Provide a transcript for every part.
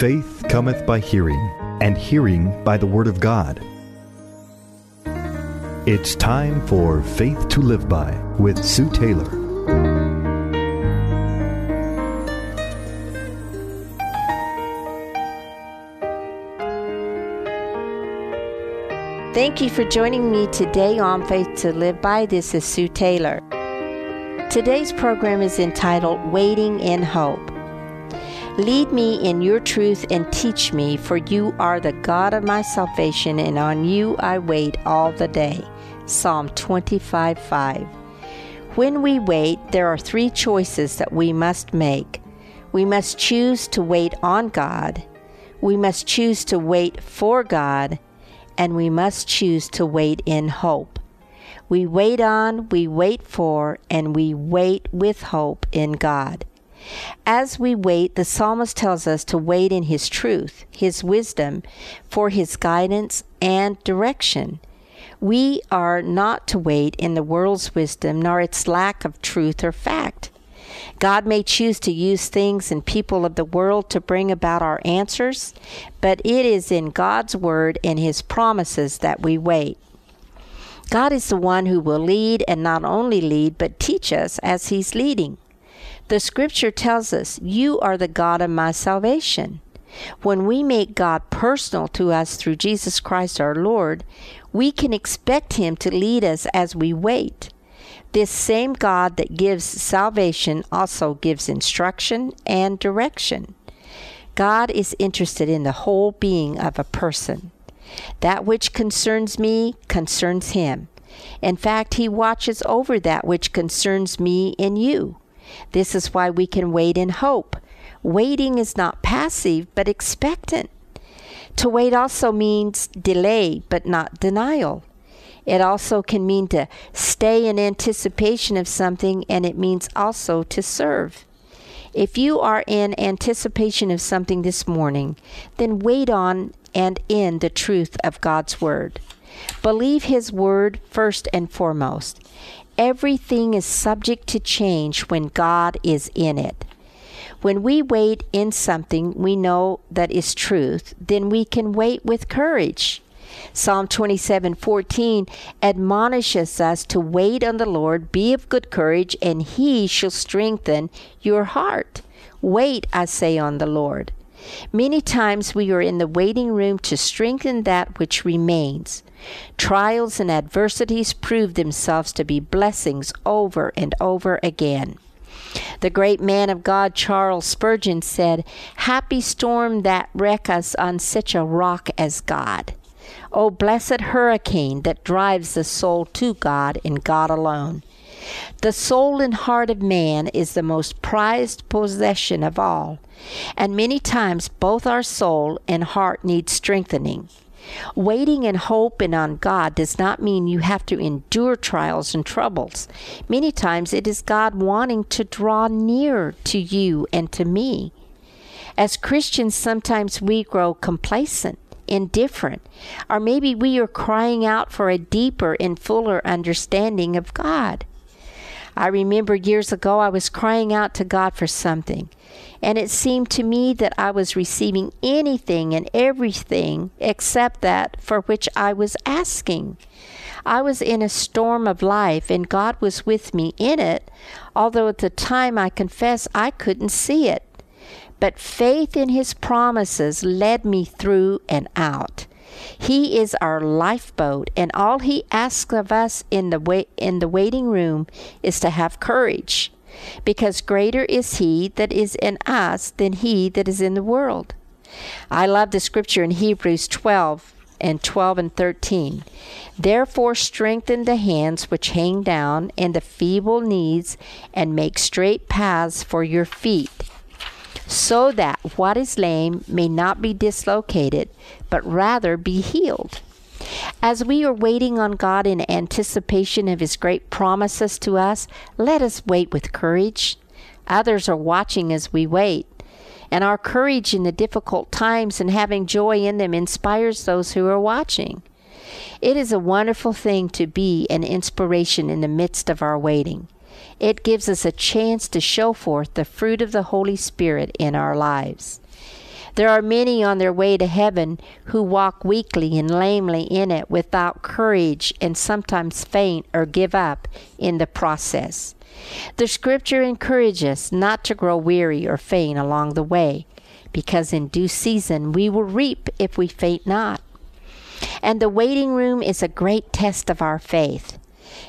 Faith cometh by hearing, and hearing by the Word of God. It's time for Faith to Live By with Sue Taylor. Thank you for joining me today on Faith to Live By. This is Sue Taylor. Today's program is entitled Waiting in Hope. Lead me in your truth and teach me, for you are the God of my salvation, and on you I wait all the day. Psalm 25 5. When we wait, there are three choices that we must make. We must choose to wait on God, we must choose to wait for God, and we must choose to wait in hope. We wait on, we wait for, and we wait with hope in God. As we wait, the psalmist tells us to wait in his truth, his wisdom, for his guidance and direction. We are not to wait in the world's wisdom nor its lack of truth or fact. God may choose to use things and people of the world to bring about our answers, but it is in God's Word and His promises that we wait. God is the one who will lead and not only lead, but teach us as He's leading. The scripture tells us, You are the God of my salvation. When we make God personal to us through Jesus Christ our Lord, we can expect Him to lead us as we wait. This same God that gives salvation also gives instruction and direction. God is interested in the whole being of a person. That which concerns me concerns Him. In fact, He watches over that which concerns me and you. This is why we can wait in hope. Waiting is not passive, but expectant. To wait also means delay, but not denial. It also can mean to stay in anticipation of something, and it means also to serve. If you are in anticipation of something this morning, then wait on and in the truth of God's Word. Believe His Word first and foremost. Everything is subject to change when God is in it. When we wait in something we know that is truth, then we can wait with courage. Psalm 27:14 admonishes us to wait on the Lord, be of good courage, and he shall strengthen your heart. Wait, I say, on the Lord. Many times we are in the waiting room to strengthen that which remains. Trials and adversities prove themselves to be blessings over and over again. The great man of God, Charles Spurgeon, said, Happy storm that wreck us on such a rock as God. O blessed hurricane that drives the soul to God and God alone. The soul and heart of man is the most prized possession of all, and many times both our soul and heart need strengthening. Waiting in hope and on God does not mean you have to endure trials and troubles. Many times it is God wanting to draw near to you and to me. As Christians, sometimes we grow complacent, indifferent, or maybe we are crying out for a deeper and fuller understanding of God. I remember years ago I was crying out to God for something, and it seemed to me that I was receiving anything and everything except that for which I was asking. I was in a storm of life, and God was with me in it, although at the time I confess I couldn't see it. But faith in His promises led me through and out. He is our lifeboat, and all He asks of us in the in the waiting room is to have courage, because greater is He that is in us than he that is in the world. I love the scripture in Hebrews 12 and 12 and 13. Therefore, strengthen the hands which hang down, and the feeble knees, and make straight paths for your feet so that what is lame may not be dislocated, but rather be healed. As we are waiting on God in anticipation of His great promises to us, let us wait with courage. Others are watching as we wait. And our courage in the difficult times and having joy in them inspires those who are watching. It is a wonderful thing to be an inspiration in the midst of our waiting. It gives us a chance to show forth the fruit of the Holy Spirit in our lives. There are many on their way to heaven who walk weakly and lamely in it without courage and sometimes faint or give up in the process. The scripture encourages us not to grow weary or faint along the way, because in due season we will reap if we faint not. And the waiting room is a great test of our faith.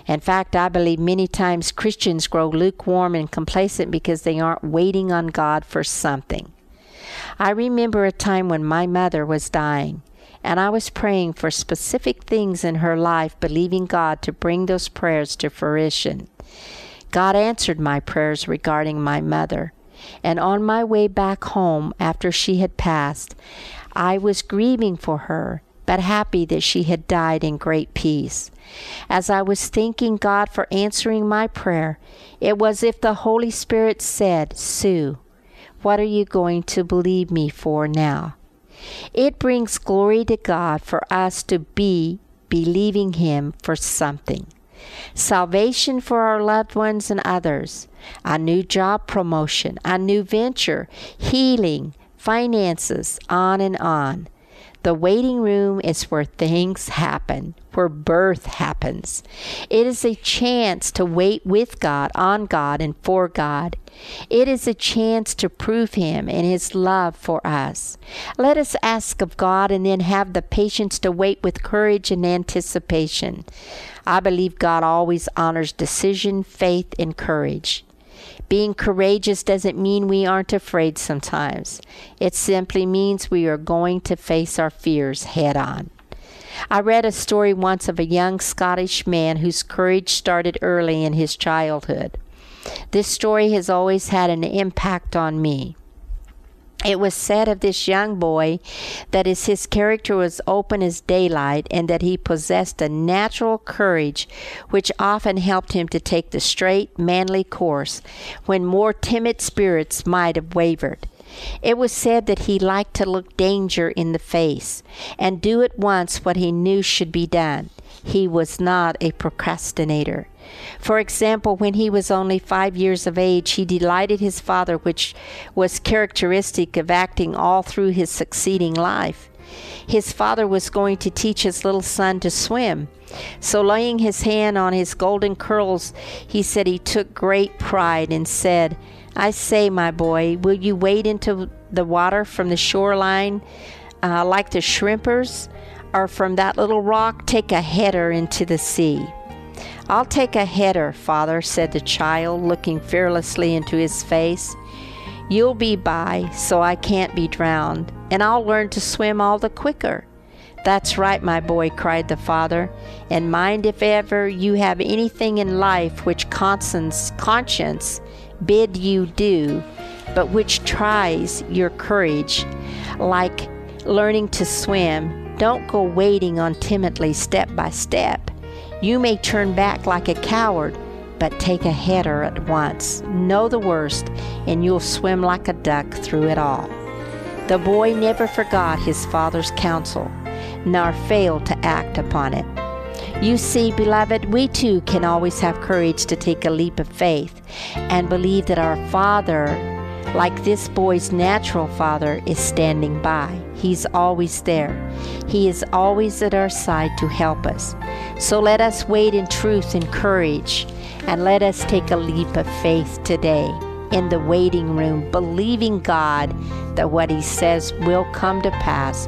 In fact, I believe many times Christians grow lukewarm and complacent because they aren't waiting on God for something. I remember a time when my mother was dying, and I was praying for specific things in her life, believing God to bring those prayers to fruition. God answered my prayers regarding my mother, and on my way back home after she had passed, I was grieving for her, but happy that she had died in great peace. As I was thanking God for answering my prayer, it was as if the Holy Spirit said, Sue, what are you going to believe me for now? It brings glory to God for us to be believing Him for something. Salvation for our loved ones and others, a new job promotion, a new venture, healing, finances, on and on. The waiting room is where things happen, where birth happens. It is a chance to wait with God, on God, and for God. It is a chance to prove Him and His love for us. Let us ask of God and then have the patience to wait with courage and anticipation. I believe God always honors decision, faith, and courage. Being courageous doesn't mean we aren't afraid sometimes. It simply means we are going to face our fears head on. I read a story once of a young Scottish man whose courage started early in his childhood. This story has always had an impact on me. It was said of this young boy that as his character was open as daylight and that he possessed a natural courage which often helped him to take the straight, manly course when more timid spirits might have wavered. It was said that he liked to look danger in the face and do at once what he knew should be done. He was not a procrastinator. For example, when he was only five years of age, he delighted his father, which was characteristic of acting all through his succeeding life. His father was going to teach his little son to swim. So, laying his hand on his golden curls, he said he took great pride and said, I say, my boy, will you wade into the water from the shoreline uh, like the shrimpers, or from that little rock take a header into the sea? I'll take a header, father, said the child, looking fearlessly into his face. You'll be by, so I can't be drowned, and I'll learn to swim all the quicker. That's right, my boy, cried the father, and mind if ever you have anything in life which conscience, conscience bid you do, but which tries your courage, like learning to swim, don't go wading on timidly step by step. You may turn back like a coward, but take a header at once. Know the worst, and you'll swim like a duck through it all. The boy never forgot his father's counsel, nor fail to act upon it. You see, beloved, we too can always have courage to take a leap of faith and believe that our Father, like this boy's natural father, is standing by. He's always there. He is always at our side to help us. So let us wait in truth and courage, and let us take a leap of faith today in the waiting room, believing God that what He says will come to pass.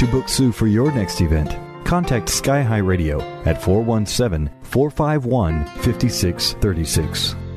To book Sue for your next event, contact Sky High Radio at 417 451 5636.